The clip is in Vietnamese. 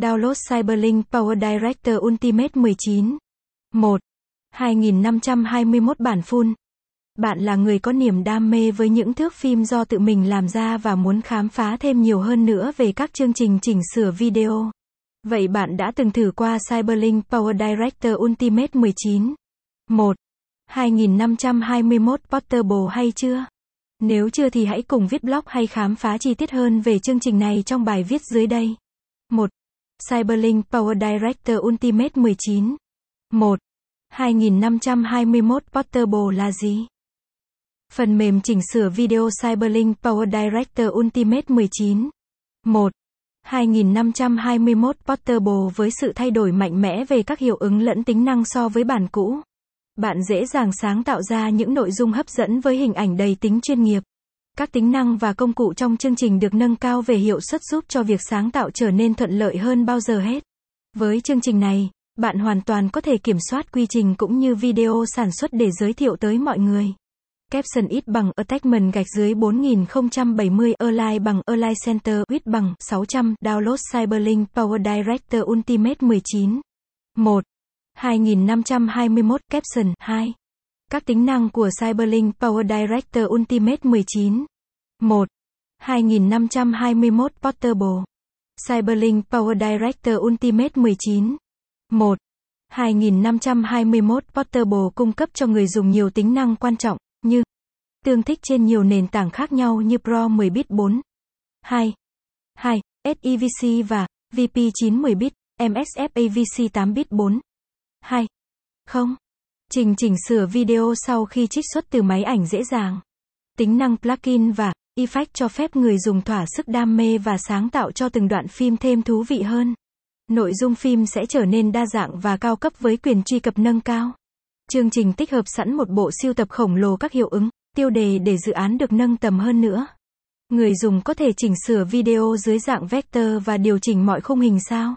Download Cyberlink Power Director Ultimate 19. 1. 2521 bản full. Bạn là người có niềm đam mê với những thước phim do tự mình làm ra và muốn khám phá thêm nhiều hơn nữa về các chương trình chỉnh sửa video. Vậy bạn đã từng thử qua Cyberlink Power Director Ultimate 19? 1. 2521 Portable hay chưa? Nếu chưa thì hãy cùng viết blog hay khám phá chi tiết hơn về chương trình này trong bài viết dưới đây. 1. Cyberlink Power Director Ultimate 19. 1. 2521 Portable là gì? Phần mềm chỉnh sửa video Cyberlink Power Director Ultimate 19. 1. 2521 Portable với sự thay đổi mạnh mẽ về các hiệu ứng lẫn tính năng so với bản cũ. Bạn dễ dàng sáng tạo ra những nội dung hấp dẫn với hình ảnh đầy tính chuyên nghiệp. Các tính năng và công cụ trong chương trình được nâng cao về hiệu suất giúp cho việc sáng tạo trở nên thuận lợi hơn bao giờ hết. Với chương trình này, bạn hoàn toàn có thể kiểm soát quy trình cũng như video sản xuất để giới thiệu tới mọi người. Caption ít bằng attachment gạch dưới 4070 Align bằng Align Center width bằng 600 Download Cyberlink Power Director Ultimate 19 1. 2521 Caption 2. Các tính năng của Cyberlink Power Director Ultimate 19 1. 2521 Portable Cyberlink Power Director Ultimate 19 1. 2521 Portable cung cấp cho người dùng nhiều tính năng quan trọng, như tương thích trên nhiều nền tảng khác nhau như Pro 10 bit 4, 2, 2, SEVC và VP9 10 bit, MSF AVC 8 bit 4, 2, 0. Trình chỉnh sửa video sau khi trích xuất từ máy ảnh dễ dàng. Tính năng plugin và effect cho phép người dùng thỏa sức đam mê và sáng tạo cho từng đoạn phim thêm thú vị hơn. Nội dung phim sẽ trở nên đa dạng và cao cấp với quyền truy cập nâng cao. Chương trình tích hợp sẵn một bộ siêu tập khổng lồ các hiệu ứng, tiêu đề để dự án được nâng tầm hơn nữa. Người dùng có thể chỉnh sửa video dưới dạng vector và điều chỉnh mọi khung hình sao.